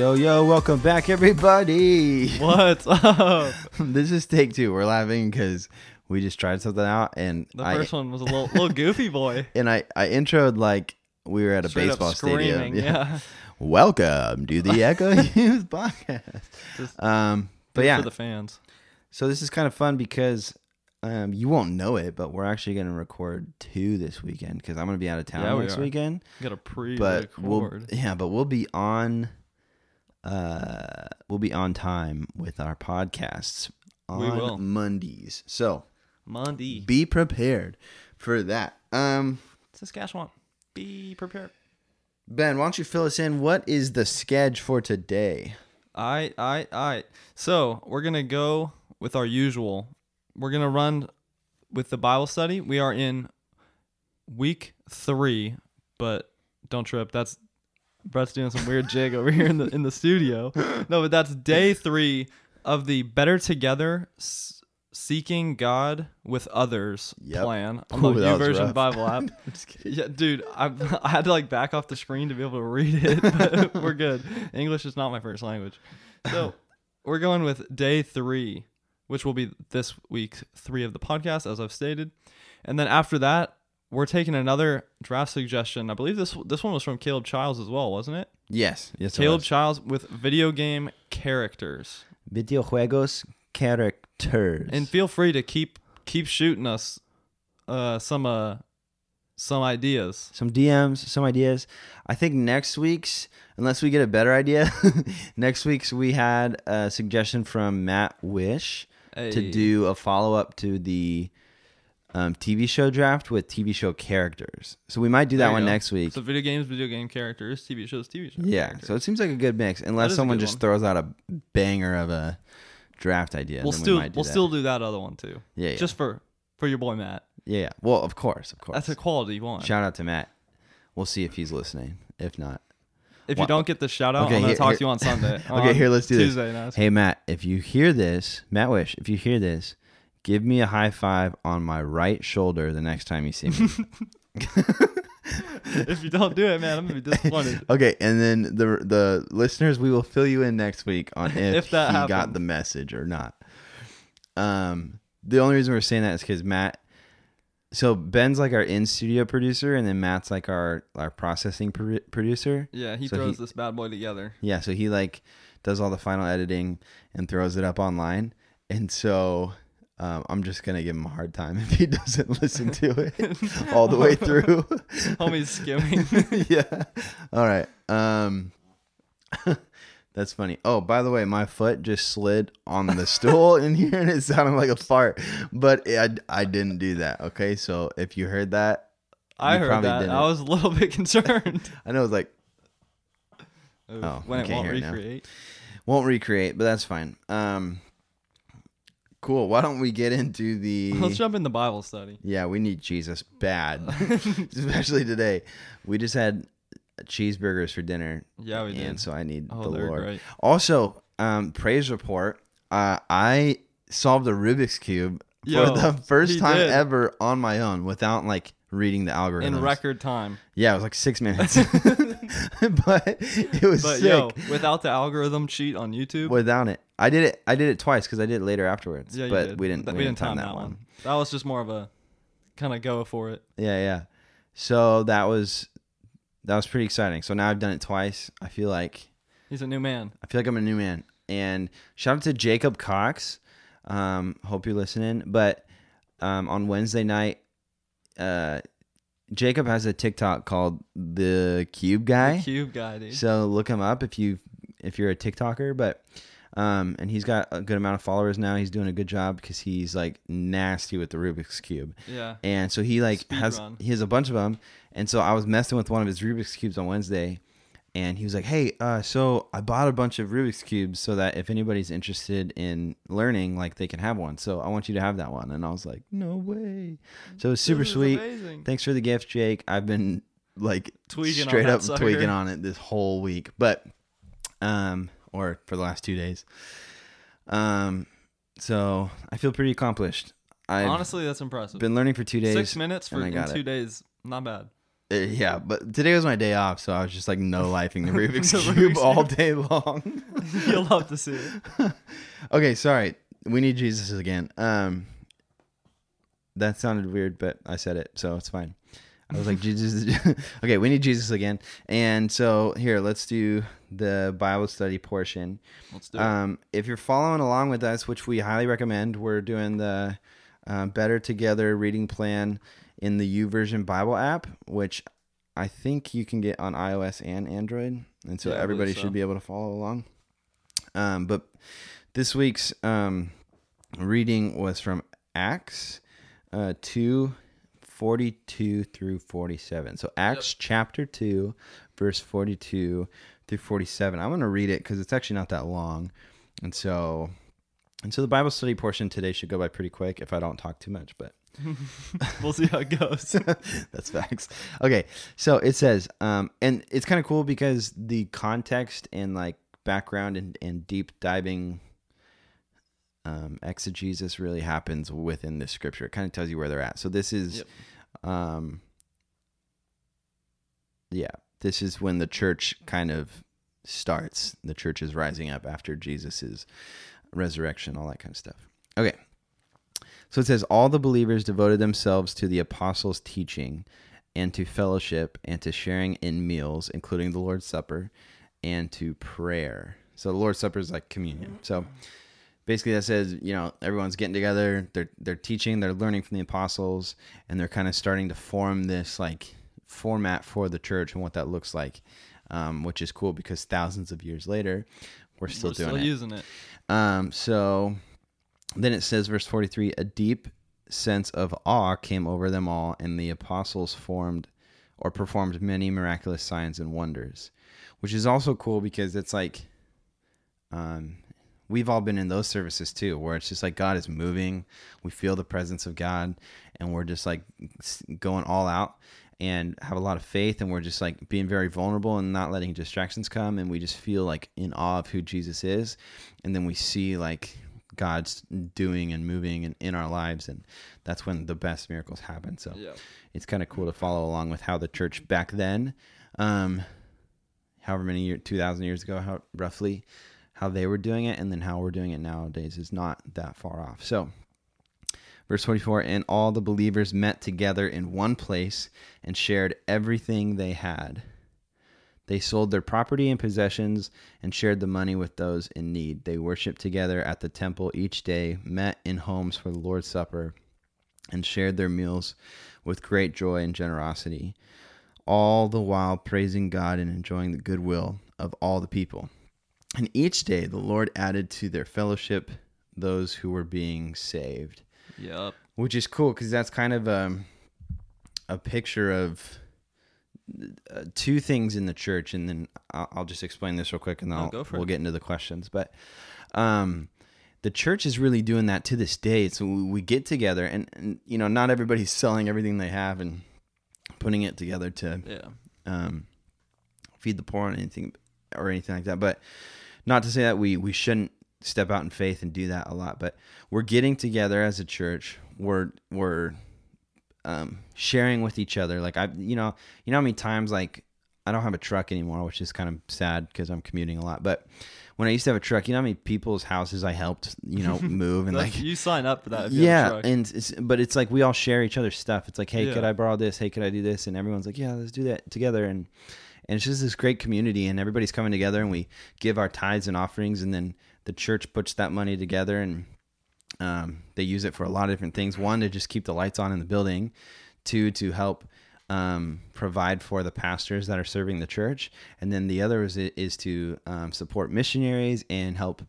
Yo, yo, welcome back, everybody. What's up? this is take two. We're laughing because we just tried something out, and The I first one was a little little goofy boy. and I I introed like we were at a Straight baseball stadium. screaming, yeah. Welcome to the Echo Youth Podcast. Just Um, but yeah, for the fans. so this is kind of fun because um, you won't know it, but we're actually going to record two this weekend because I'm going to be out of town Yeah, next are. weekend. Got a But we'll pre-record. yeah, but we'll be on. Uh, we'll be on time with our podcasts on We will. Mondays. So Monday. be prepared for that. Um, Saskatchewan. Be prepared. Ben, why don't you fill us in? What is the schedule for today? Alright, alright, alright. So we're gonna go with our usual. We're gonna run with the Bible study. We are in week three, but don't trip. That's Brett's doing some weird jig over here in the in the studio. No, but that's day three of the Better Together S- Seeking God with Others Yep. plan on Ooh, the that U was Version rough. Bible app. Yeah, dude, I, I had to like back off the screen to be able to read it, but we're good. English is not my first language. So we're going with day three, which will be this week three of the podcast, as I've stated. And then after that, we're taking another draft suggestion. I believe this this one was from Caleb Childs as well, wasn't it? Yes, yes. it Caleb was. Childs with video game characters. Video juegos characters. And feel free to keep keep shooting us uh some uh some ideas. some DMs, some ideas. I think next week's, unless we get a better idea, next week's we had a suggestion from Matt Wish to do a follow up to the um, TV show draft with TV show characters. So we might do that one go. next week. So video games, video game characters, TV shows, TV shows. yeah, characters. so it seems like a good mix, unless someone just one. throws out a banger of a draft idea. we'll still we might do we'll that. still do that other one too. yeah, yeah, Just for for your boy Matt. yeah, yeah. Well, of course, of course. That's a quality one. Shout out to Matt. We'll see if he's listening. If not, if you don't get the shout out, Okay, I'm gonna here- talk here- to you on Sunday. Okay, on here, let's do this. Tuesday, no, Hey Matt, if you hear this, Matt Wish, if you hear this, give me a high five on my right shoulder the next time you see me. if you don't do it, man, I'm gonna be disappointed. okay, and then the the listeners, we will fill you in next week on if, If that he got the message or not. Um, the only reason we're saying that is because Matt. So Ben's like our in studio producer, and then Matt's like our our processing pro- producer. yeah, he So throws he- this bad boy together. Yeah, so he like does all the final editing and throws it up online. And so um, I'm just gonna give him a hard time if he doesn't listen to it all the way through. Homie's skimming. yeah. All right. Um, that's funny. Oh, by the way, my foot just slid on the stool in here, and it sounded like a fart, but I I didn't do that. Okay, so if you heard that, I heard that. didn't. I was a little bit concerned. I know it's like Oh, when it can't won't hear it now. won't recreate, but that's fine. Um, cool. Why don't we get into the? Let's jump in the Bible study. Yeah, we need Jesus bad, especially today. We just had cheeseburgers for dinner, Yeah, we did. and so I need oh, the Lord. great. Also, um, praise report. Uh, I solved a Rubik's cube Yo, for the first time did. ever on my own without like reading the algorithm. In record time. Yeah, it was like six minutes, but it was But sick. yo, without the algorithm cheat on YouTube, Without it, I did it. I did it twice because I did it later afterwards. yeah, you but did. we didn't. But we, didn't time, that one. That was just more of a kind of go for it. Yeah, yeah. So that was that was pretty exciting. So now I've done it twice. I feel like He's a new man. I feel like I'm a new man. And shout out to Jacob Cox. Um, hope you're listening. But um, on Wednesday night, uh, Jacob has a TikTok called the Cube Guy. The cube guy, dude. So look him up if you if you're a TikToker. But um, and he's got a good amount of followers now. He's doing a good job because he's like nasty with the Rubik's cube. yeah. And so he like Speed has run. he has a bunch of them. And so I was messing with one of his Rubik's cubes on Wednesday, and he was like, "Hey, uh, so I bought a bunch of Rubik's cubes so that if anybody's interested in learning, like they can have one. So I want you to have that one." And I was like, "No way!" So it was super sweet. amazing. Thanks for the gift, Jake. I've been like Tweaking straight up sucker. tweaking on it this whole week, but um, or for the last two days. Um, so I feel pretty accomplished. I've Honestly, that's impressive. been learning for two days. Six minutes for two days, not bad. Uh, yeah, but today was my day off, so I was just like no lifing the Rubik's The cube all day long. You'll love to see it. okay, sorry. We need Jesus again. Um, that sounded weird, but I said it, so it's fine. I was like, Jesus. okay, we need Jesus again. And so here, let's do the Bible study portion. Let's do it. Um, if you're following along with us, which we highly recommend, we're doing the uh, Better Together reading plan in the YouVersion Bible app, which I think you can get on iOS and Android, and so Yeah, everybody so. should be able to follow along. Um, but this week's um, reading was from Acts uh, 2 42 through 47. So, Acts chapter 2, verse 42 through 47. I'm going to read it because it's actually not that long. And so, and so the Bible study portion today should go by pretty quick if I don't talk too much, but we'll see how it goes. that's facts. Okay, so it says, um, and it's kind of cool because the context and like background and, and deep diving um, exegesis really happens within this scripture. It kind of tells you where they're at. So this is, Yep. um, yeah, this is when the church kind of starts. The church is rising up after Jesus's resurrection, all that kind of stuff. Okay. So it says, All the believers devoted themselves to the apostles' teaching and to fellowship and to sharing in meals, including the Lord's Supper, and to prayer. So the Lord's Supper is like communion. So basically that says, you know, everyone's getting together, they're they're teaching, they're learning from the apostles, and they're kind of starting to form this like format for the church and what that looks like. Um, which is cool because thousands of years later, we're still We're doing still it. using it. Um, so then it says, verse 43 a deep sense of awe came over them all, and the apostles formed or performed many miraculous signs and wonders, which is also cool because it's like, um, we've all been in those services too, where it's just like God is moving, we feel the presence of God, and we're just like going all out and have a lot of faith and we're just like being very vulnerable and not letting distractions come and we just feel like in awe of who Jesus is and then we see like God's doing and moving in, in our lives and that's when the best miracles happen so Yeah. it's kind of cool to follow along with how the church back then um however many year 2000 years ago how roughly how they were doing it and then how we're doing it nowadays is not that far off so Verse 24, and all the believers met together in one place and shared everything they had. They sold their property and possessions and shared the money with those in need. They worshiped together at the temple each day, met in homes for the Lord's Supper, and shared their meals with great joy and generosity, all the while praising God and enjoying the goodwill of all the people. And each day the Lord added to their fellowship those who were being saved Yep. which is cool because that's kind of um, a picture of uh, two things in the church, and then I'll, I'll just explain this real quick, and then No, I'll, go for we'll it. get into the questions. But um, the church is really doing that to this day. So we, we get together, and, and you know, not everybody's selling everything they have and putting it together to Yeah. um, feed the poor or anything or anything like that. But not to say that we we shouldn't step out in faith and do that a lot. But we're getting together as a church. We're we're um, sharing with each other. Like I, you know, you know how many times like I don't have a truck anymore, which is kind of sad because I'm commuting a lot. But when I used to have a truck, you know how many people's houses I helped, you know, move and That's- like you sign up for that. If you have a yeah, truck. and it's, but it's like we all share each other's stuff. It's like, hey, Yeah. could I borrow this? Hey, could I do this? And everyone's like, yeah, let's do that together. And and it's just this great community, and everybody's coming together, and we give our tithes and offerings, and then the church puts that money together, and um, they use it for a lot of different things. One, to just keep the lights on in the building. Two, to help um, provide for the pastors that are serving the church, and then the other is is to um, support missionaries and help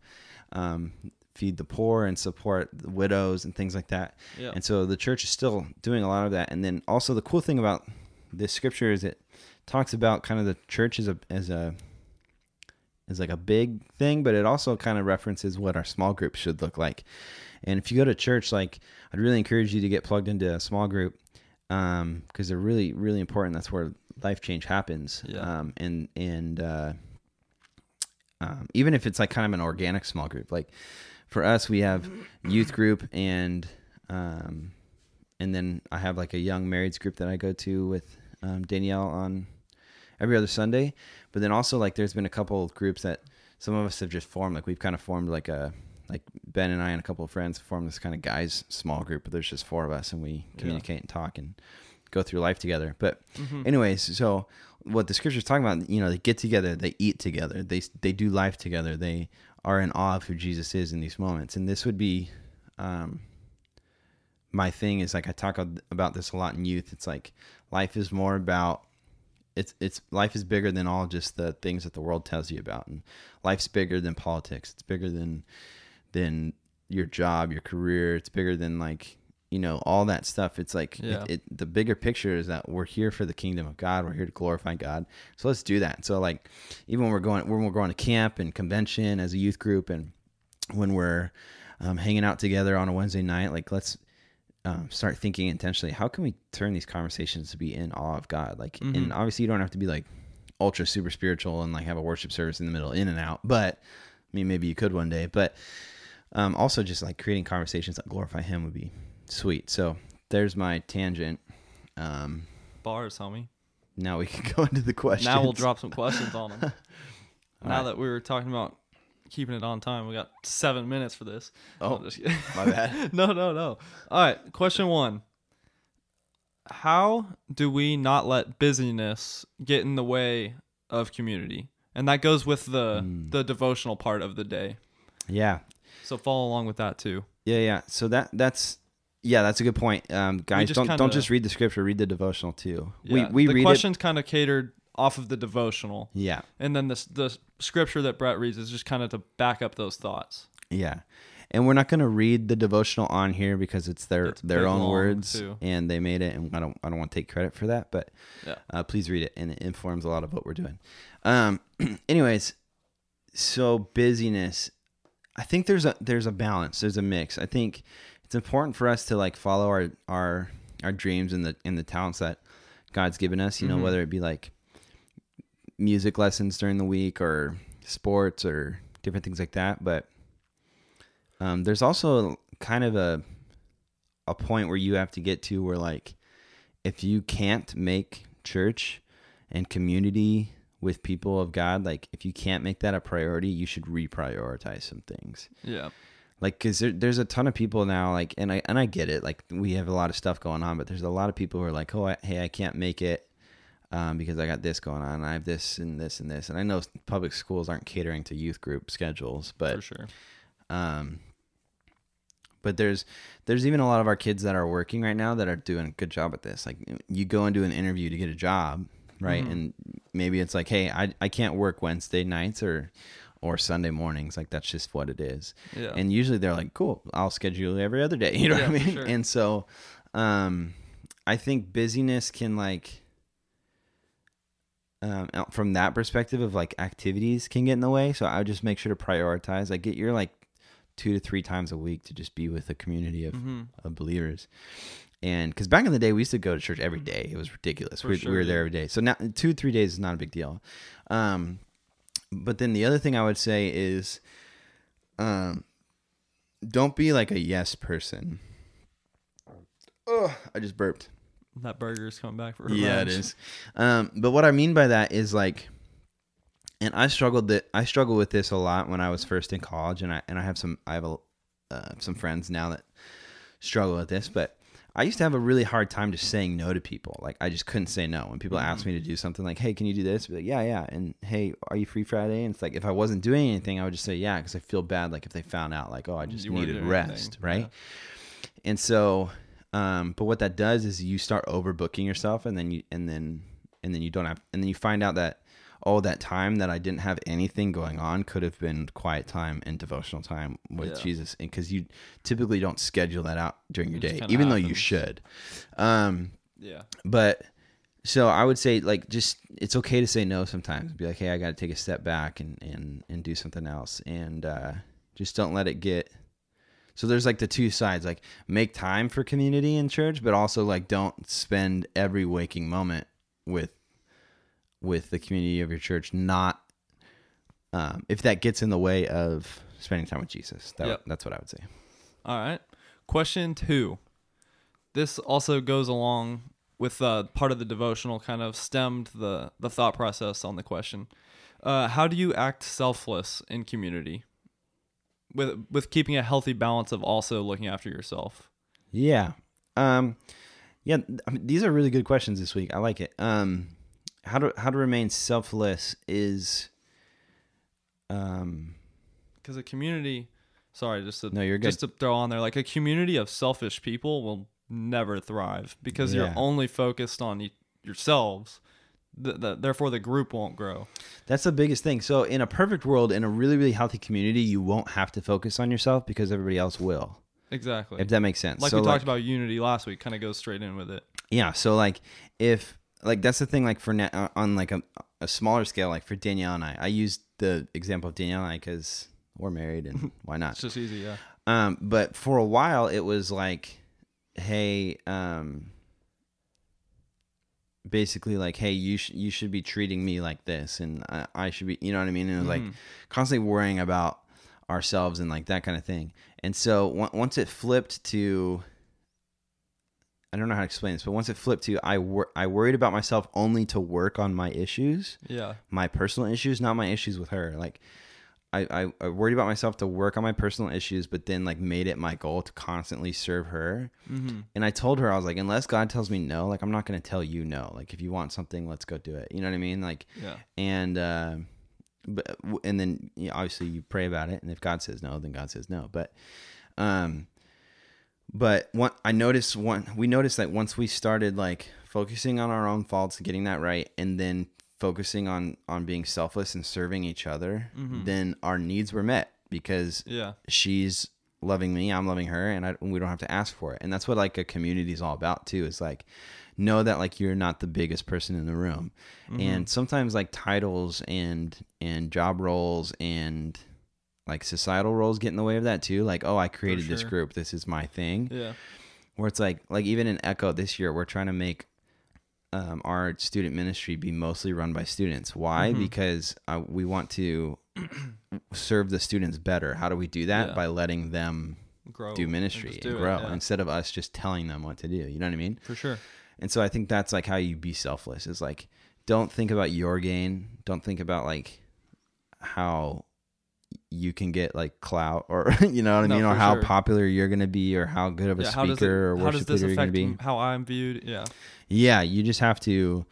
um, feed the poor and support the widows and things like that. Yeah. And so the church is still doing a lot of that. And then also the cool thing about this scripture is it talks about kind of the church as a as a as like a big thing, but it also kind of references what our small group should look like. And if you go to church, like I'd really encourage you to get plugged into a small group um, because they're really really important. That's where life change happens. Yeah. Um, and and uh, um, even if it's like kind of an organic small group, like for us, we have youth group and um, and then I have like a young marrieds group that I go to with um, Danielle on every other Sunday. But then also like there's been a couple of groups that some of us have just formed. Like we've kind of formed like a like Ben and I and a couple of friends formed this kind of guys small group. But there's just four of us and we communicate and talk and go through life together. But Mhm. anyways, so what the scripture's talking about, you know, they get together, they eat together, they they do life together, they are in awe of who Jesus is in these moments, and this would be, um, my thing is like I talk about this a lot in youth. It's like life is more about it's it's life is bigger than all just the things that the world tells you about, and life's bigger than politics. It's bigger than than your job, your career. It's bigger than like you know all that stuff. It's like Yeah. it, it, the bigger picture is that we're here for the kingdom of God. We're here to glorify God. So let's do that. So like even when we're going when we're going to camp and convention as a youth group, and when we're um, hanging out together on a Wednesday night, like let's um, start thinking intentionally. How can we turn these conversations to be in awe of God? Like, Mhm. and obviously you don't have to be like ultra super spiritual and like have a worship service in the middle, in and out. But I mean, maybe you could one day. But um, also just like creating conversations that glorify Him would be sweet. So there's my tangent. Um, Bars, homie. now we can go into the questions. Now we'll drop some questions on them. now right. that we were talking about keeping it on time, we got seven minutes for this. Oh, just my bad. no, no, no. All right. Question one How do we not let busyness get in the way of community? And that goes with the Hmm. the devotional part of the day. Yeah, So follow along with that too. yeah, yeah. So that that's yeah, that's a good point. Um, guys, don't kinda- don't just read the scripture. Read the devotional too. Yeah, we we the questions kind of catered off of the devotional. Yeah, and then the the scripture that Brett reads is just kind of to back up those thoughts. Yeah. And we're not going to read the devotional on here because it's their It's their own words too. and they made it and I don't I don't want to take credit for that, but Yeah. uh, please read it and it informs a lot of what we're doing. Um anyways, so busyness I think there's a there's a balance, there's a mix. I think it's important for us to like follow our our our dreams and the and the talents that God's given us, you know, Mhm. whether it be like music lessons during the week or sports or different things like that, but um, there's also kind of a a point where you have to get to where like if you can't make church and community with people of God, like if you can't make that a priority, you should reprioritize some things. Yeah. Like, cause there, there's a ton of people now, like, and I and I get it. Like, we have a lot of stuff going on, but there's a lot of people who are like, oh, I, hey, I can't make it um, because I got this going on. I have this and this and this. And I know public schools aren't catering to youth group schedules, but for sure. um, but there's there's even a lot of our kids that are working right now that are doing a good job at this. Like you go and do an interview to get a job, right? Mhm. And maybe it's like, hey, I I can't work Wednesday nights or or Sunday mornings. Like that's just what it is. Yeah. And usually they're like, cool, I'll schedule every other day. You know Yeah, what I mean? sure. And so, um, I think busyness can like. Um, from that perspective of like activities can get in the way, so I would just make sure to prioritize. Like get your like two to three times a week to just be with a community of, hmm of believers. And because back in the day, we used to go to church every day. It was ridiculous. We, sure, we were there every day. So now two, three days is not a big deal. Um, but then the other thing I would say is, um, don't be like a yes person. Oh, I just burped. That burger is coming back for Yeah, it revenge. Um, but what I mean by that is like, and I struggled that I struggled with this a lot when I was first in college, and I and I have some I have a, uh, some friends now that struggle with this, but I used to have a really hard time just saying no to people. Like I just couldn't say no when people asked me to do something. Like, hey, can you do this? I'd be like, yeah, yeah. And hey, are you free Friday? And it's like if I wasn't doing anything, I would just say yeah because I feel bad. Like if they found out, like oh, I just You needed rest, anything. right? And so, um, but what that does is you start overbooking yourself, and then you and then and then you don't have, and then you find out that oh, that time that I didn't have anything going on could have been quiet time and devotional time with Yeah. Jesus, and because you typically don't schedule that out during your day, even though you should. Um, Yeah. but so I would say like just it's okay to say no sometimes. Be like, hey, I got to take a step back and and and do something else, and uh, just don't let it get. So there's like the two sides, like make time for community in church, but also like don't spend every waking moment with with the community of your church. Not um, if that gets in the way of spending time with Jesus. That, Yep. That's what I would say. All right. Question two. This also goes along with uh, part of the devotional, kind of stemmed the, the thought process on the question. Uh, how do you act selfless in community? With, with keeping a healthy balance of also looking after yourself. Yeah. Um yeah, I mean, these are really good questions this week. I like it. Um how to how to remain selfless is um Because a community, sorry, just to, No, you're good. just to throw on there, like a community of selfish people will never thrive because you're only focused on y- yourselves. The, the, therefore, the group won't grow. that's the biggest thing. So in a perfect world in a really really healthy community, you won't have to focus on yourself because everybody else will. Exactly. If that makes sense. like so we talked about unity last week, kind of goes straight in with it. Yeah, so like if like that's the thing like for na- uh, on like a, a smaller scale like for Danielle and I. I used the example of Danielle and I cuz we're married and why not? It's just easy, yeah. Um, but for a while, it was like, hey, um, basically like, hey, you sh- you should be treating me like this, and I, I should be, you know what I mean? And it was like Mhm. constantly worrying about ourselves and like that kind of thing. And so on- once it flipped to, I don't know how to explain this, but once it flipped to, I wor- I worried about myself only to work on my issues Yeah. my personal issues, not my issues with her. Like I, I, I worried about myself to work on my personal issues, but then like made it my goal to constantly serve her. Mm-hmm. And I told her, I was like, unless God tells me no, like I'm not going to tell you no. Like if you want something, let's go do it. You know what I mean? Like, Yeah. and, uh, but, and then you know, obviously you pray about it. And if God says no, then God says no. But, um, but what I noticed one, we noticed that once we started like focusing on our own faults, getting that right, and then focusing on on being selfless and serving each other, Mhm. then our needs were met because Yeah. she's loving me, I'm loving her, and I, we don't have to ask for it. And that's what like a community is all about too. Is like know that like you're not the biggest person in the room, Mm-hmm. and sometimes like titles and and job roles and like societal roles get in the way of that too. Like oh, I created this group, this is my thing Yeah. where it's like like even in echo this year we're trying to make um, our student ministry be mostly run by students why Mhm. because uh, we want to serve the students better how do we do that Yeah. by letting them Grow. do ministry and, do it, grow yeah. instead of us just telling them what to do you know what i mean For sure. and so i think that's like how you be selfless is like don't think about your gain don't think about like how you can get like clout or you know what i No, mean or how sure. popular you're gonna be or how good of a Yeah. Does it, speaker or how does worship this leader you're gonna affect be how I'm viewed? Yeah. yeah, you just have to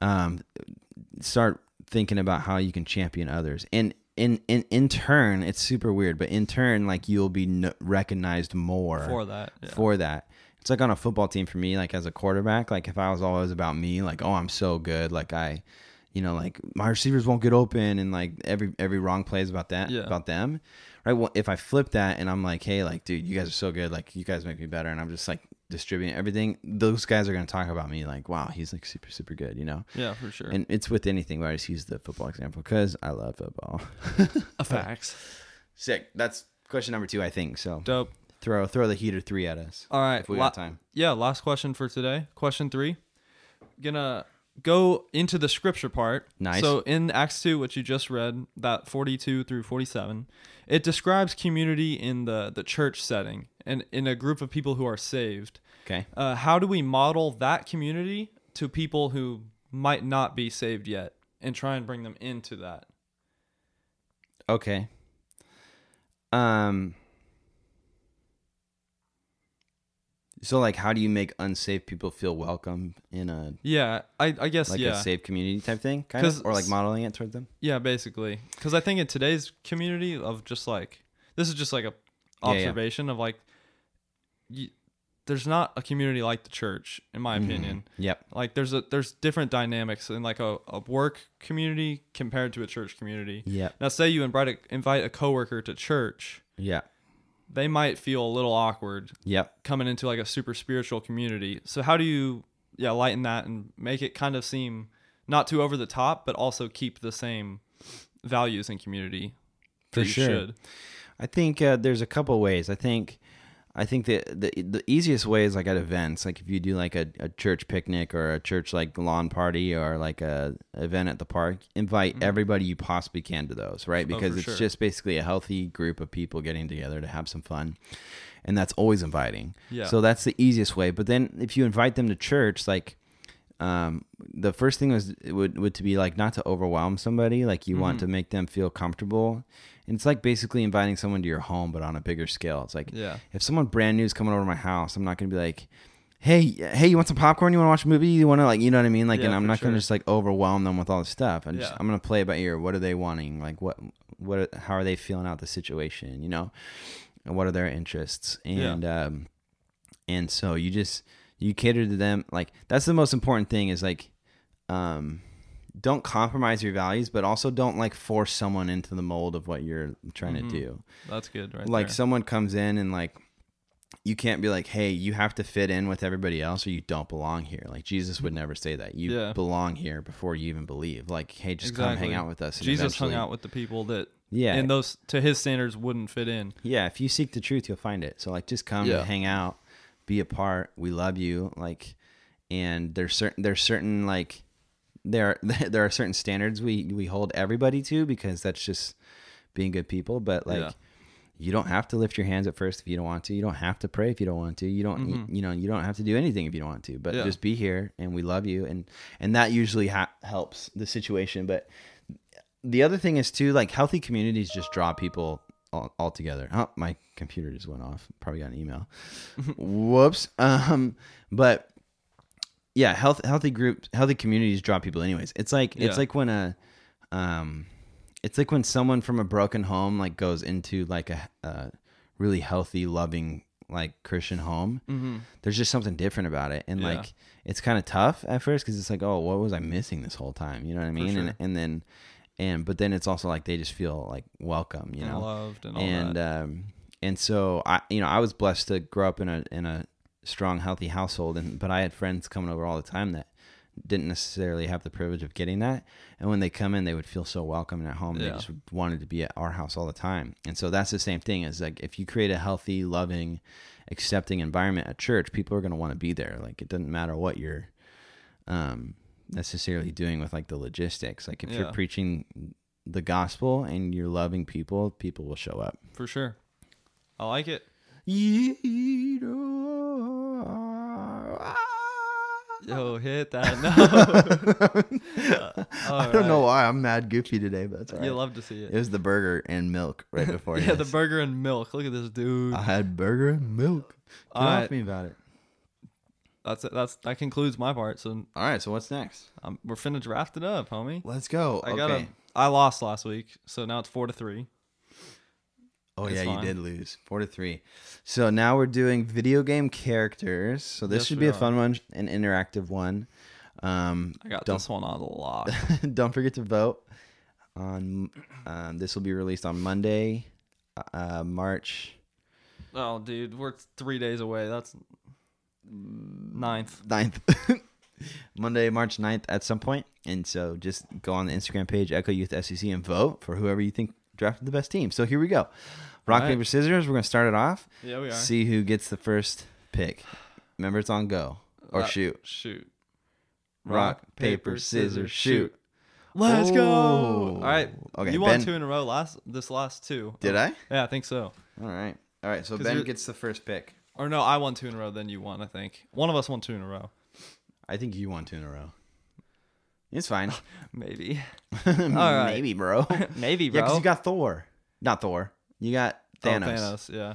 um, start thinking about how you can champion others, and in in in turn, it's super weird, but in turn, like you'll be n- recognized more For that. Yeah. for that. It's like on a football team for me, like as a quarterback, like if I was always about me, like oh I'm so good, like I, you know, like my receivers won't get open, and like every every wrong play is about that Yeah. about them, right? Well, if I flip that and I'm like, hey, like dude, you guys are so good, like you guys make me better, and I'm just like distributing everything, those guys are gonna talk about me like, wow, he's like super super good, you know. yeah. For sure. And it's with anything, but I just use the football example because I love football. A facts. Sick. That's question number two, I think. So Dope. throw throw the heater three at us All right. if we la- got time. yeah. Last question for today. Question three. Gonna go into the scripture part. Nice. So in Acts 2, which you just read, that 42 through 47, it describes community in the, the church setting and in a group of people who are saved. Okay. Uh, how do we model that community to people who might not be saved yet and try and bring them into that? Okay. Um. So, like, how do you make unsafe people feel welcome in a Yeah, I, I guess, like yeah. a safe community type thing, kind of, or like modeling it toward them? Yeah, basically. Because I think in today's community of just like this is just like a Yeah, yeah. observation of like, y there's not a community like the church, in my Mhm. opinion. Yep. Like there's a there's different dynamics in like a, a work community compared to a church community. Yeah. Now, say you invite a, invite a coworker to church, Yep. They might feel a little awkward Yep. coming into like a super spiritual community. So how do you yeah, lighten that and make it kind of seem not too over the top, but also keep the same values and community. For sure. should. I think uh, there's a couple ways. I think I think the, the the easiest way is like at events, like if you do like a, a church picnic or a church like lawn party or like a event at the park, invite everybody you possibly can to those, right? Mm-hmm. Oh, Because it's sure. just basically a healthy group of people getting together to have some fun. And that's always inviting. Yeah. So that's the easiest way. But then if you invite them to church, like um, the first thing was would would to be like not to overwhelm somebody. Like you want Mhm. to make them feel comfortable. And it's like basically inviting someone to your home, but on a bigger scale. It's like Yeah. if someone brand new is coming over to my house, I'm not gonna be like, "Hey, hey, you want some popcorn? You want to watch a movie? You want to like, you know what I mean? Like, Yeah, and I'm not gonna just like overwhelm them with all this stuff. I'm just I'm gonna play it by ear. What are they wanting? Like, what what how are they feeling out the situation? You know, and what are their interests? Yeah. And um, and so you just you cater to them. Like that's the most important thing is like, um. Don't compromise your values, but also don't like force someone into the mold of what you're trying Mhm. to do That's good, right? like there. someone comes in and like you can't be like hey you have to fit in with everybody else or you don't belong here like jesus would never say that you Yeah. belong here before you even believe like hey just come hang out with us Jesus hung out with the people that yeah and those to his standards wouldn't fit in. yeah if you seek the truth you'll find it so like just come Yeah. and hang out be a part we love you like and there's certain there's certain like there there are certain standards we we hold everybody to because that's just being good people but like Yeah. you don't have to lift your hands at first if you don't want to you don't have to pray if you don't want to you don't Mhm. you, know you don't have to do anything if you don't want to but Yeah. just be here and we love you and and that usually ha- helps the situation but the other thing is too like healthy communities just draw people all, all together. Oh my computer just went off. Probably got an email. Whoops. Um but yeah health healthy groups healthy communities draw people anyways. It's like Yeah. it's like when a um it's like when someone from a broken home like goes into like a, a really healthy loving like christian home. Mm-hmm. there's just something different about it. And Yeah. like it's kind of tough at first because it's like oh what was i missing this whole time? You know what i mean? Sure. and, and then and but then it's also like they just feel like welcome you and know? loved and all and that. um and so i you know i was blessed to grow up in a in a strong healthy household and but i had friends coming over all the time that didn't necessarily have the privilege of getting that. And when they come in they would feel so welcome and at home. Yeah. they just wanted to be at our house all the time. And so that's the same thing is like if you create a healthy loving accepting environment at church people are going to want to be there. Like it doesn't matter what you're um necessarily doing with like the logistics like if Yeah. you're preaching the gospel and you're loving people people will show up For sure. I like it. Oh, ah. Yo, hit that. No. I don't know why I'm mad goofy today, but that's all right. You love to see it it. was the burger and milk right before. yeah, the burger and milk. Look at this dude. I had burger and milk. Get All right. me about it. That's it. That's that concludes my part. So All right, so what's next? um, we're finna draft it up, homie. Let's go. I okay. got to I lost last week, so now it's four to three. Oh It's yeah, you did lose four to three. So now we're doing video game characters. So this Yes, should be a are. fun one, an interactive one. Um, I got Don't- this one on the lock. don't forget to vote. On um, this will be released on Monday, uh, March oh, dude, we're three days away. That's ninth. 9th. Monday, March 9th at some point. And so just go on the Instagram page, Echo Youth SEC, and vote for whoever you think drafted the best team. So here we go. Rock, right. paper, scissors. We're going to start it off. Yeah, we are. See who gets the first pick. Remember, it's on go or Uh, shoot. Shoot. Rock, paper, scissors, shoot. Let's go. Oh. All right. Okay, You won Ben- two in a row last this last two. Did I? Yeah, I think so. All right. All right. So Ben gets the first pick. Or no, I won two in a row. Then you won. I think one of us won two in a row. I think you won two in a row. It's fine. Maybe. right. Maybe, bro. Maybe, bro. Yeah, because you got Thor. Not Thor. You got Oh, Thanos. Thanos. Yeah.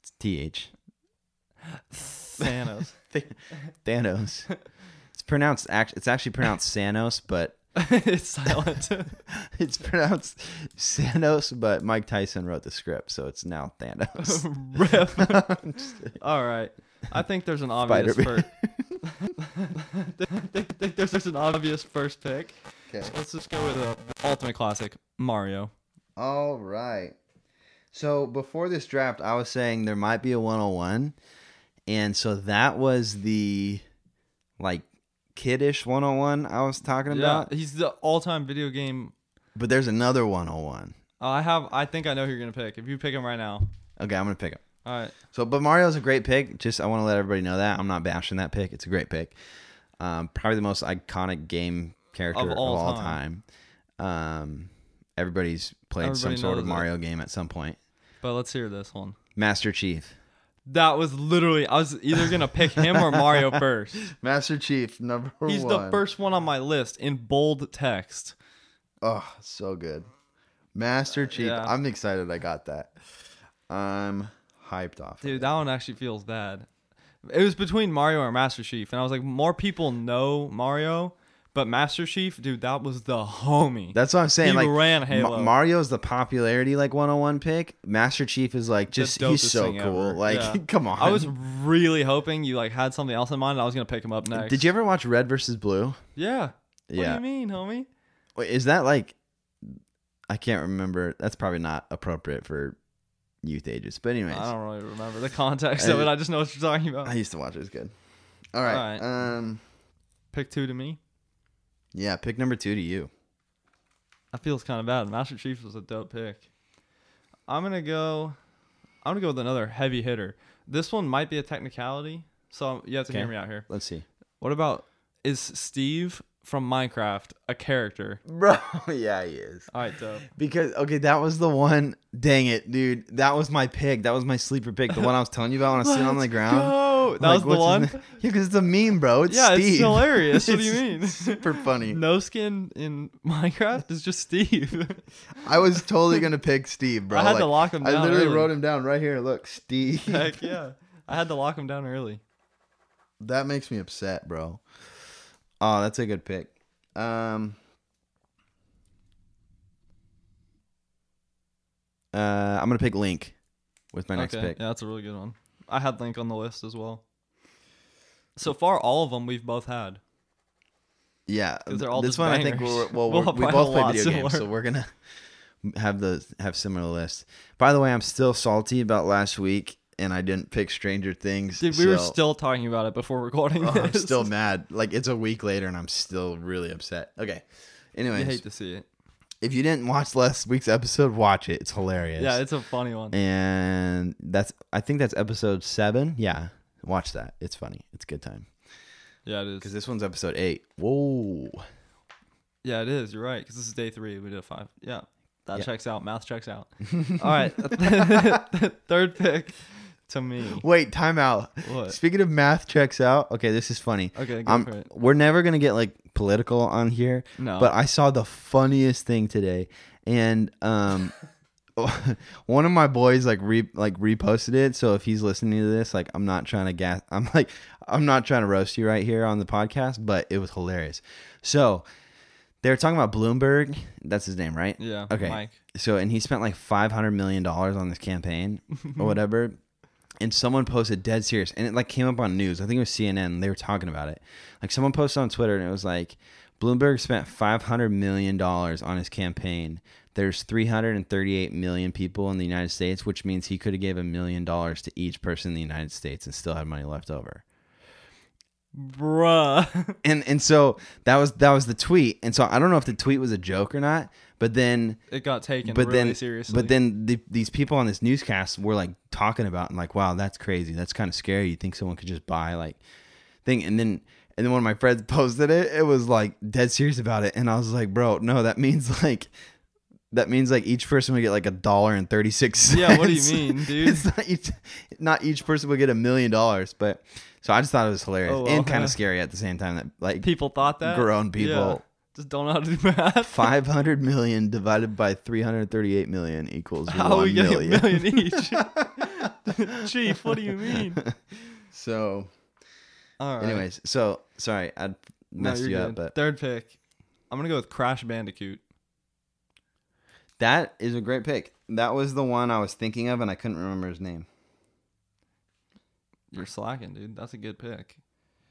It's TH. Thanos. Thanos. It's pronounced act. It's actually pronounced Sanos, but it's silent. it's pronounced Sanos. But Mike Tyson wrote the script, so it's now Thanos. Rip. I'm just kidding. All right. I think there's an obvious first. think, think there's, there's an obvious first pick. Okay. Let's just go with the ultimate classic, Mario. All right. So before this draft, I was saying there might be a 101. And so that was the like kiddish 101 I was talking Yeah, about. he's the all-time video game. But there's another 101. Uh, I have. I think I know who you're gonna pick. If you pick him right now. Okay, I'm gonna pick him. All right. So, but Mario's a great pick. Just I want to let everybody know that I'm not bashing that pick. It's a great pick. Um, probably the most iconic game character Of of all all, time. time. Um, everybody's played some sort of knows it. Mario game at some point. But let's hear this one. Master Chief. That was literally. I was either gonna pick him or Mario first. Master Chief number one. He's the first one on my list in bold text. Oh, so good. Master Chief. Yeah. I'm excited I got that. I'm hyped off. Dude, it. that one actually feels bad. It was between Mario or Master Chief, and I was like, more people know Mario, but Master Chief, dude, that was the homie. That's what I'm saying. He like ran Ma- Mario's the popularity like 101 pick. Master Chief is like just he's so cool. ever. Like Yeah. come on. I was really hoping you like had something else in mind. And I was gonna pick him up next. Did you ever watch Red versus Blue? Yeah. What do Yeah. you mean, homie? Wait, is that like I can't remember. That's probably not appropriate for youth ages. But anyways, I don't really remember the context of it. I just know what you're talking about. I used to watch it. It's good. All right. All right. Um Pick two to me. Yeah, pick number 2 to you. That feels kind of bad. Master Chief was a dope pick. I'm gonna go. I'm gonna go with another heavy hitter. This one might be a technicality, so you have to hear me out here. Let's see. What about is Steve from Minecraft a character? Bro, yeah, he is. All right, dope. Because okay, that was the one. Dang it, dude. That was my pick. That was my sleeper pick. The one I was telling you about when I was sitting on the ground. go. That Like, was the one. Yeah, because it's a meme, bro. It's Yeah, Steve. it's hilarious. What do you mean? Super funny. No skin in Minecraft is just Steve. I was totally gonna pick Steve, bro. I had to lock him down. I literally early. wrote him down right here. Look, Steve. Heck yeah. I had to lock him down early. That makes me upset, bro. Oh, that's a good pick. Um. Uh, I'm gonna pick Link with my next okay. pick. Yeah, that's a really good one. I had Link on the list as well. So far, all of them we've both had. Yeah, they're all this one I think we're, well, We'll we're, we both play video games, so we're gonna have the have similar lists. By the way, I'm still salty about last week, and I didn't pick Stranger Things. Dude, we were still talking about it before recording Oh, this. I'm still mad. Like it's a week later, and I'm still really upset. Okay. You Anyways, hate to see it. If you didn't watch last week's episode, watch it. It's hilarious. Yeah, it's a funny one. and that's I think that's episode seven. Yeah, watch that. It's funny. It's a good time Yeah, it is. because this one's episode eight. Whoa. Yeah, it is. You're right. Because this is day three. We did a five. Yeah, that Yeah. checks out. Math checks out. All right. Third pick to me. Wait, time out. What? Speaking of math checks out. Okay, this is funny. Okay, go for it. we're never gonna get like political on here, No. but I saw the funniest thing today, and um, one of my boys like re like reposted it. So if he's listening to this, like I'm not trying to gas. I'm like I'm not trying to roast you right here on the podcast, but it was hilarious. So they were talking about Bloomberg. That's his name, right? yeah. Okay. Mike. So and he spent like five hundred million dollars on this campaign or whatever. And someone posted dead serious, and it like came up on news. I think it was CNN. They were talking about it. Like someone posted on Twitter, and it was like Bloomberg spent five hundred million dollars on his campaign. There's 338 million people in the United States, which means he could have gave a million dollars to each person in the United States and still had money left over. Bruh. And and so that was that was the tweet. And so I don't know if the tweet was a joke or not, but then it got taken but really then seriously. but then the, these people on this newscast were like talking about and like wow that's crazy that's kind of scary you think someone could just buy like thing and then and then when my friends posted it it was like dead serious about it and i was like bro no that means like that means like each person would get like a dollar and 36 cents Yeah, what do you mean, dude? it's not each not each person would get a million dollars but so i just thought it was hilarious Oh, well, and kind of scary at the same time that like people thought that. grown people. Yeah. Just don't know how to do math. 500 million divided by 338 million equals How are 1 we million. a million each? Chief, what do you mean? So, All right. anyways, so sorry, I No, messed you're you good. up, but third pick. I'm gonna go with Crash Bandicoot. that is a great pick. That was the one I was thinking of, and I couldn't remember his name. You're slacking, dude. That's a good pick.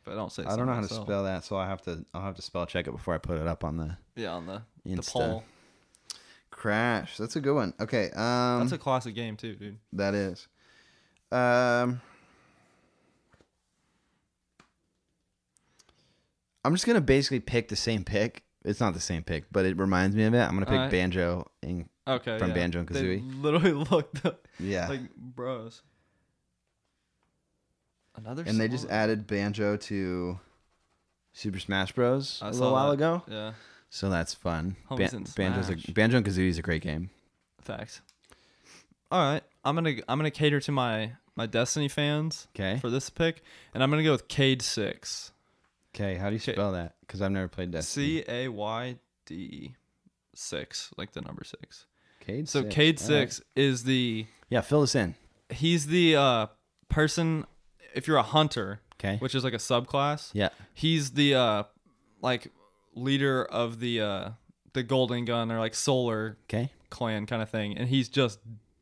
I don't say. I don't know how to spell that, so I have to. I'll have to spell check it before I put it up on the Yeah, on the the poll. Crash. That's a good one. Okay, um, That's a classic game too, dude. that is. Um, I'm just gonna basically pick the same pick. It's not the same pick, but it reminds me of it. I'm gonna pick Alright. Banjo. And, Okay. From yeah. Banjo and They Kazooie. literally looked up yeah, like bros. Another. and they just song. added Banjo to Super Smash Bros. I a saw little while that. ago, Yeah. so that's fun. Homies in Banjo's Smash. a, Banjo and Kazooie is a great game. Facts. All right, I'm gonna I'm gonna cater to my my Destiny fans Okay, for this pick, and I'm gonna go with Cayde Six. okay. How do you spell that? Because I've never played Destiny. C A Y D six, like the number six. Cayde. So six. Cayde All right. Six is the Yeah, fill us in. he's the uh person. If you're a hunter, Okay. which is like a subclass, Yeah. he's the uh like leader of the uh the Golden Gun or like Solar Okay. clan kind of thing, and he's just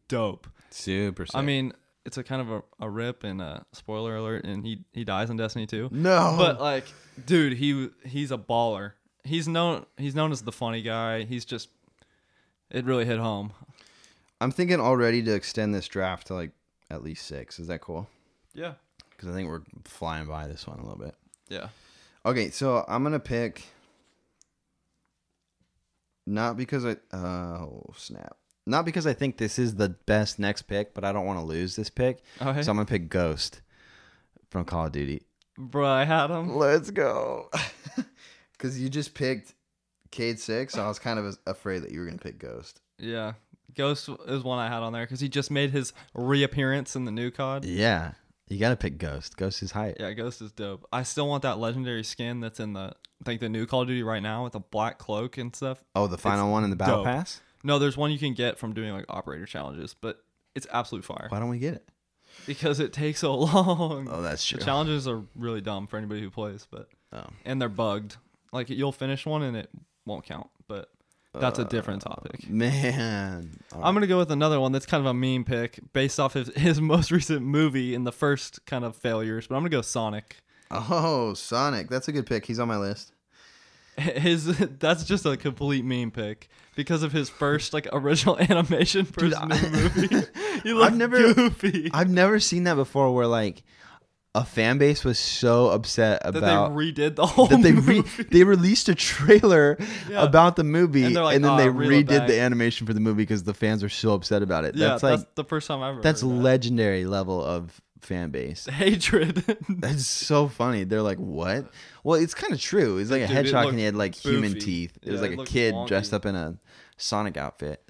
dope. Super. Sick. I mean, it's a kind of a, a rip and a spoiler alert, and he he dies in Destiny 2. no. But like, dude, he he's a baller. He's known he's known as the funny guy. He's just it really hit home. I'm thinking already to extend this draft to like at least six. Is that cool? Yeah. Because I think we're flying by this one a little bit. Yeah. Okay, so I'm gonna pick. Not because I oh snap. Not because I think this is the best next pick, but I don't want to lose this pick. Okay. So I'm gonna pick Ghost from Call of Duty. Bro, I had him. Let's go. Because you just picked Cayde Six, so I was kind of afraid that you were gonna pick Ghost. Yeah. Ghost is one I had on there because he just made his reappearance in the new COD. Yeah, you gotta pick Ghost. Ghost is hype. Yeah, Ghost is dope. I still want that legendary skin that's in the I think the new Call of Duty right now with the black cloak and stuff. Oh, the final one in the battle dope. pass. No, there's one you can get from doing like operator challenges, but it's absolute fire Why don't we get it? because it takes so long. Oh, that's true. the challenges are really dumb for anybody who plays, but Oh. and they're bugged. Like you'll finish one and it won't count, that's a uh, different topic. Man, All I'm gonna go with another one that's kind of a meme pick based off his, his most recent movie and the first kind of failures, but I'm gonna go Sonic. Oh, Sonic. That's a good pick. He's on my list. His that's just a complete meme pick because of his first like original animation for Dude, I- movie. He looked never- goofy. I've never seen that before where like a fan base was so upset that about they redid the whole that they re- they released a trailer Yeah. about the movie And and, then "Aw, they redid the animation for the movie because the fans were so upset about it. yeah, that's that's, the first time ever. that's heard that. legendary level of fan base. hatred. That's so funny. They're like, "What?" Well, it's kind of true. It's like a Dude, it hedgehog and he had like human teeth. It was like it a kid wonky. dressed up in a Sonic outfit.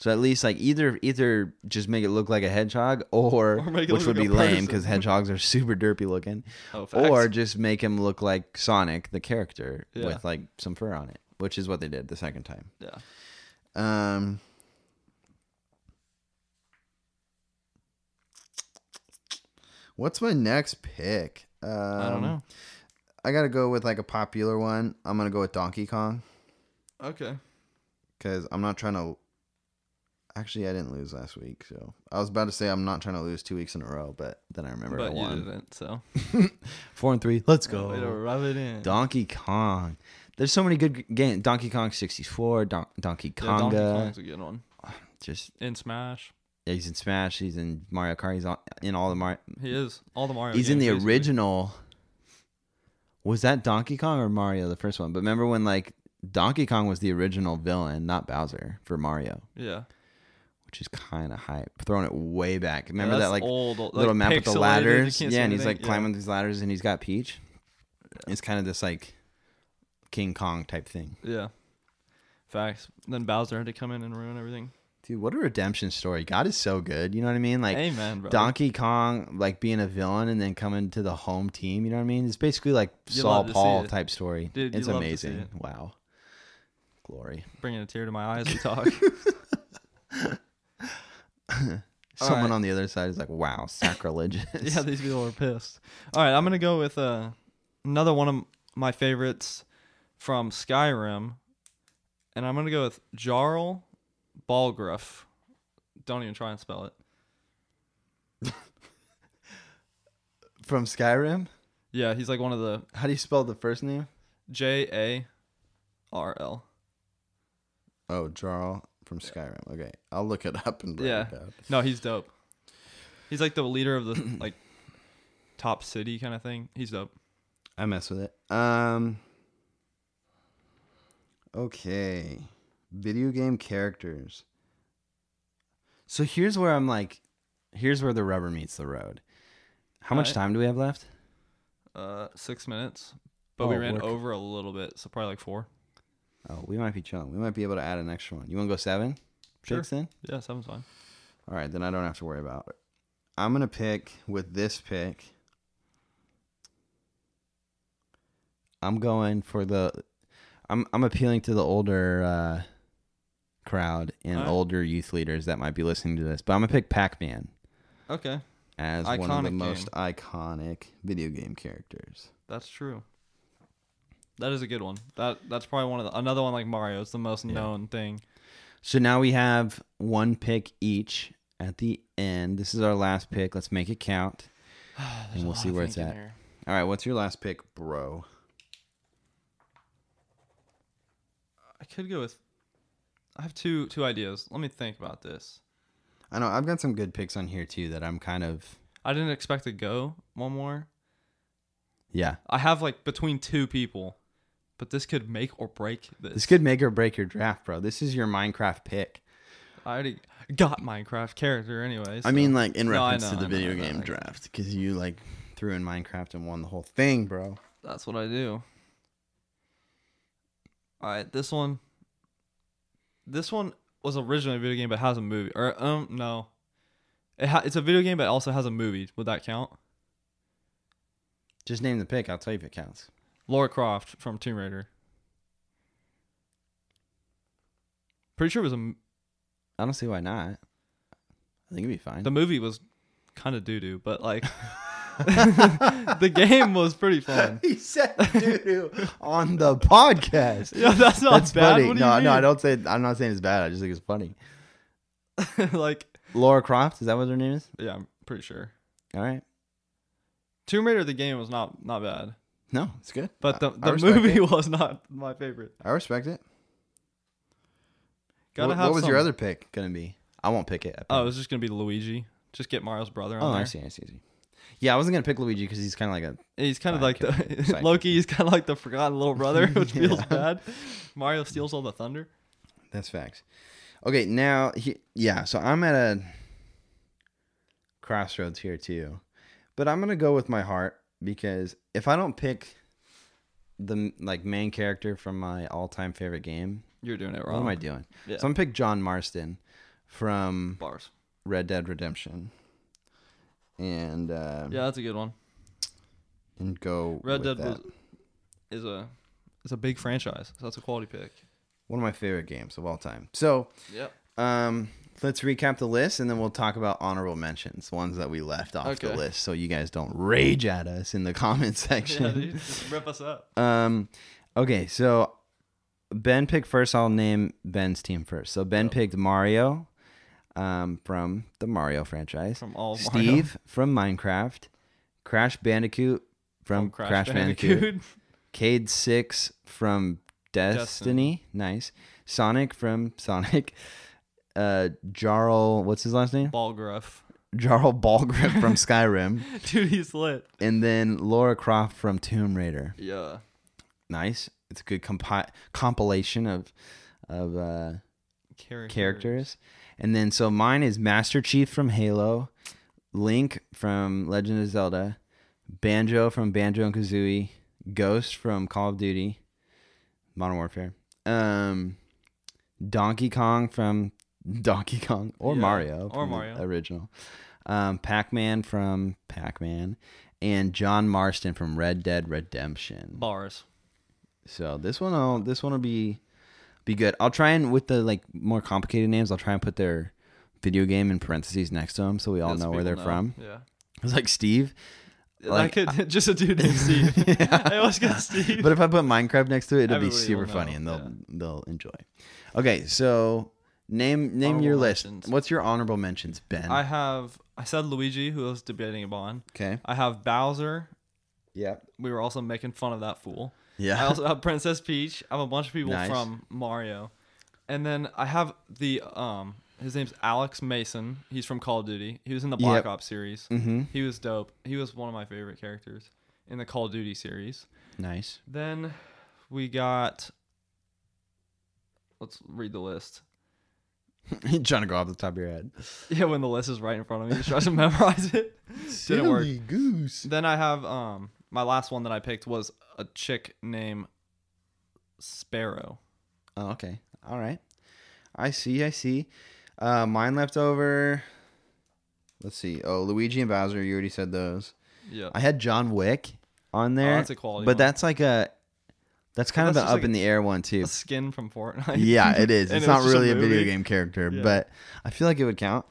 So at least like either either just make it look like a hedgehog or, Or which would like be lame because hedgehogs are super derpy looking, oh, or just make him look like Sonic the character Yeah. with like some fur on it, which is what they did the second time. yeah. Um. What's my next pick? Um, I don't know. I gotta go with like a popular one. I'm gonna go with Donkey Kong Okay. because I'm not trying to. Actually, I didn't lose last week, so I was about to say I'm not trying to lose two weeks in a row, but then I remembered I But you won. didn't, so Four and three. Let's Way to go. rub it in. Donkey Kong. There's so many good games. Donkey Kong 64, Don- Donkey Yeah, Donkey Kong's a good one. just In Smash, yeah, he's in Smash. He's in Mario Kart. He's on, in all the Mario. he is all the Mario. He's in games, the basically. original. Was that Donkey Kong or Mario, the first one? But remember when like Donkey Kong was the original villain, not Bowser for Mario, Yeah. Which is kind of hype. Throwing it way back. Yeah, Remember that like old, old- little like map with the ladders? Yeah, and he's like climbing these ladders, and he's got Peach. It's kind of this like King Kong type thing. Yeah. Facts. Then Bowser had to come in and ruin everything. Dude, what a redemption story! God is so good. You know what I mean? Like Amen. Donkey Kong, like being a villain and then coming to the home team. You know what I mean? It's basically like You Saul love to see Paul type story. Dude, it's love to see amazing. it. Wow, glory. Bringing a tear to my eye as we talk. Someone right. on the other side is like, "Wow, sacrilegious." yeah, these people are pissed. All right, I'm gonna go with uh, another one of my favorites from Skyrim, and I'm gonna go with Jarl Balgruuf. Don't even try and spell it. From Skyrim. Yeah, he's like one of the How do you spell the first name? J A R L. Oh, Jarl from Skyrim. Okay, I'll look it up and write Yeah. it down. No, he's dope. He's like the leader of the like top city kind of thing. He's dope. I mess with it. Um, Okay. Video game characters. So here's where I'm like, here's where the rubber meets the road. How much Alright. time do we have left? Uh, six minutes, but we Oh, ran work. over a little bit, so probably like four. Oh, we might be chilling. We might be able to add an extra one. You want to go seven? Sure. Picks in? Yeah, seven's fine. All right, then I don't have to worry about it. I'm gonna pick with this pick. I'm going for the. I'm I'm appealing to the older uh, crowd and Alright. older youth leaders that might be listening to this, but I'm gonna pick Pac-Man Okay, as one of the Iconic most iconic video game characters. that's true. That is a good one. That that's probably one of the another one like Mario. It's the most Yeah. known thing. So now we have one pick each at the end. This is our last pick. Let's make it count. There's a we'll see where it's at. here. All right, what's your last pick, bro? I could go with. I have two two ideas. Let me think about this. I know I've got some good picks on here too that I'm kind of I didn't expect to go one more. yeah. I have like between two people, but this could make or break this. This could make or break your draft, bro. This is your Minecraft pick. I already got Minecraft character anyway. I mean, like in No, reference know, to the I video know, game I know. draft, because you like threw in Minecraft and won the whole thing, bro. that's what I do. All right, this one. This one was originally a video game, but has a movie. Or um, no, it ha- it's a video game, but it also has a movie. Would that count? Just name the pick. I'll tell you if it counts. Laura Croft from Tomb Raider. Pretty sure it was a. m- I don't see why not. I think it'd be fine. The movie was kind of doo doo, but like the game was pretty fun. he said doo doo on the podcast. Yeah, that's not That's bad. funny. What do no, no, I don't say. I'm not saying it's bad. I just think it's funny. like, Laura Croft, is that what her name is? yeah, I'm pretty sure. All right. Tomb Raider the game was not not bad, No, it's good. but the I- I the respect movie it. was not my favorite. I respect it. Gotta what, have what was your other pick gonna be? I won't pick it. Oh, it was just gonna be Luigi. Just get Mario's brother on Oh, there. I see, I see, I see. Yeah, I wasn't gonna pick Luigi because he's kind of like a. He's kind of like the. Loki. He's kind of like the forgotten little brother, which feels bad. Mario steals all the thunder. That's facts. Okay, now he, yeah, so I'm at a crossroads here too, but I'm gonna go with my heart because if I don't pick the like main character from my all-time favorite game, You're doing it wrong. what am I doing? Yeah. So I'm gonna pick John Marston from Bars. Red Dead Redemption, and uh, Yeah, that's a good one. and go Red Dead was, is a is a big franchise, so that's a quality pick. one of my favorite games of all time. So Yep. Um, let's recap the list and then we'll talk about honorable mentions, ones that we left off the list, so you guys don't rage at us in the comment Yeah, section. dude, just rip us up. um, okay, so Ben picked first. I'll name Ben's team first. So Ben Yep. picked Mario, um, from the Mario franchise. From all Mario. Steve from Minecraft, Crash Bandicoot from, Crash, Bandicoot, Cayde Six from Destiny. Destiny. Nice. Sonic from Sonic. Uh, Jarl, what's his last name? Balgruuf. Jarl Balgrim from Skyrim, Dude, he's lit. and then Laura Croft from Tomb Raider. Yeah. Nice. It's a good compi- compilation of of uh, Characters. characters. And then so mine is Master Chief from Halo, Link from Legend of Zelda, Banjo from Banjo and Kazooie, Ghost from Call of Duty, Modern Warfare, um, Donkey Kong from Donkey Kong or Yeah, Mario or Mario. original, um, Pac Man from Pac Man, and John Marston from Red Dead Redemption. Bars. So this one, will this one will be be good. I'll try and with the like more complicated names, I'll try and put their video game in parentheses next to them, so we all know where they're know. from. Yeah. It's like Steve, Like, that could just a dude named Steve. I always got Steve. but if I put Minecraft next to it, it'll be super funny and they'll yeah. they'll enjoy. Okay, so name name Honorable your list. mentions. What's your honorable mentions, Ben? I have I said Luigi, who I was debating upon. okay. I have Bowser. Yeah. We were also making fun of that fool. Yeah. I also have Princess Peach. I have a bunch of people Nice. from Mario. And then I have the um his name's Alex Mason. He's from Call of Duty. He was in the Black Yep. Ops series. mm-hmm. He was dope. He was one of my favorite characters in the Call of Duty series. Nice. Then we got let's read the list. You're trying to go off the top of your head. Yeah, when the list is right in front of me, just try to memorize it. Didn't work. goose. Then I have um my last one that I picked was a chick named Sparrow. Oh, okay. All right. I see. I see. Uh, mine left over. Let's see. Oh, Luigi and Bowser. You already said those. Yeah. I had John Wick on Oh, there, that's a quality. but one. that's like a. That's kind of an up like in the air one too. a skin from Fortnite. yeah, it is. And It's it not just a really a, video game character, Yeah. but I feel like it would count.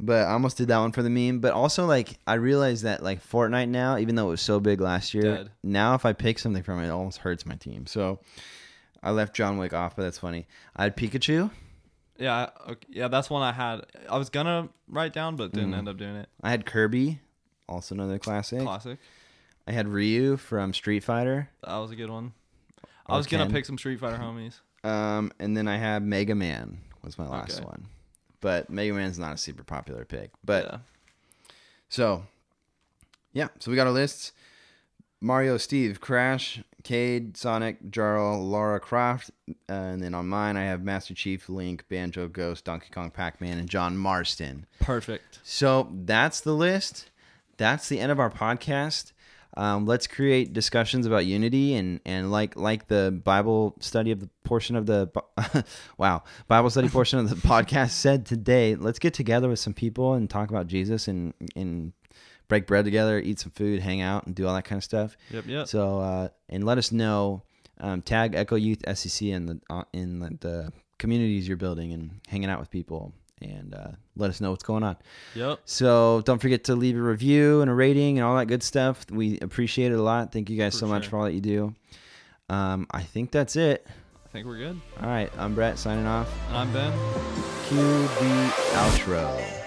But I almost did that one for the meme. But also, like, I realized that like Fortnite now, even though it was so big last year, Dead. now if I pick something from it, it almost hurts my team. So I left John Wick off, but that's funny. I had Pikachu. Yeah, okay, yeah, that's one I had. I was gonna write down, but didn't Mm. end up doing it. I had Kirby, also another classic. Classic. I had Ryu from Street Fighter. That was a good one. I was gonna pick some Street Fighter homies. Um, and then I had Mega Man was my last Okay. one. But Mega Man's not a super popular pick. But yeah. so yeah, so we got our lists. Mario, Steve, Crash, Cayde, Sonic, Jarl, Lara Croft, uh, and then on mine I have Master Chief, Link, Banjo, Ghost, Donkey Kong, Pac-Man, and John Marston. perfect. So that's the list. That's the end of our podcast. Um, let's create discussions about unity and and like like the Bible study of the portion of the wow Bible study portion of the podcast said today. Let's get together with some people and talk about Jesus and and break bread together, eat some food, hang out, and do all that kind of stuff. Yep, yep. So uh, and let us know. Um, tag Echo Youth SEC in the uh, in the, the communities you're building and hanging out with people, and uh, let us know what's going on. Yep. So don't forget to leave a review and a rating and all that good stuff. We appreciate it a lot. Thank you guys For so much sure. for all that you do. Um, I think that's it. I think we're good. All right, I'm Brett signing off. And I'm Ben. Cue the outro.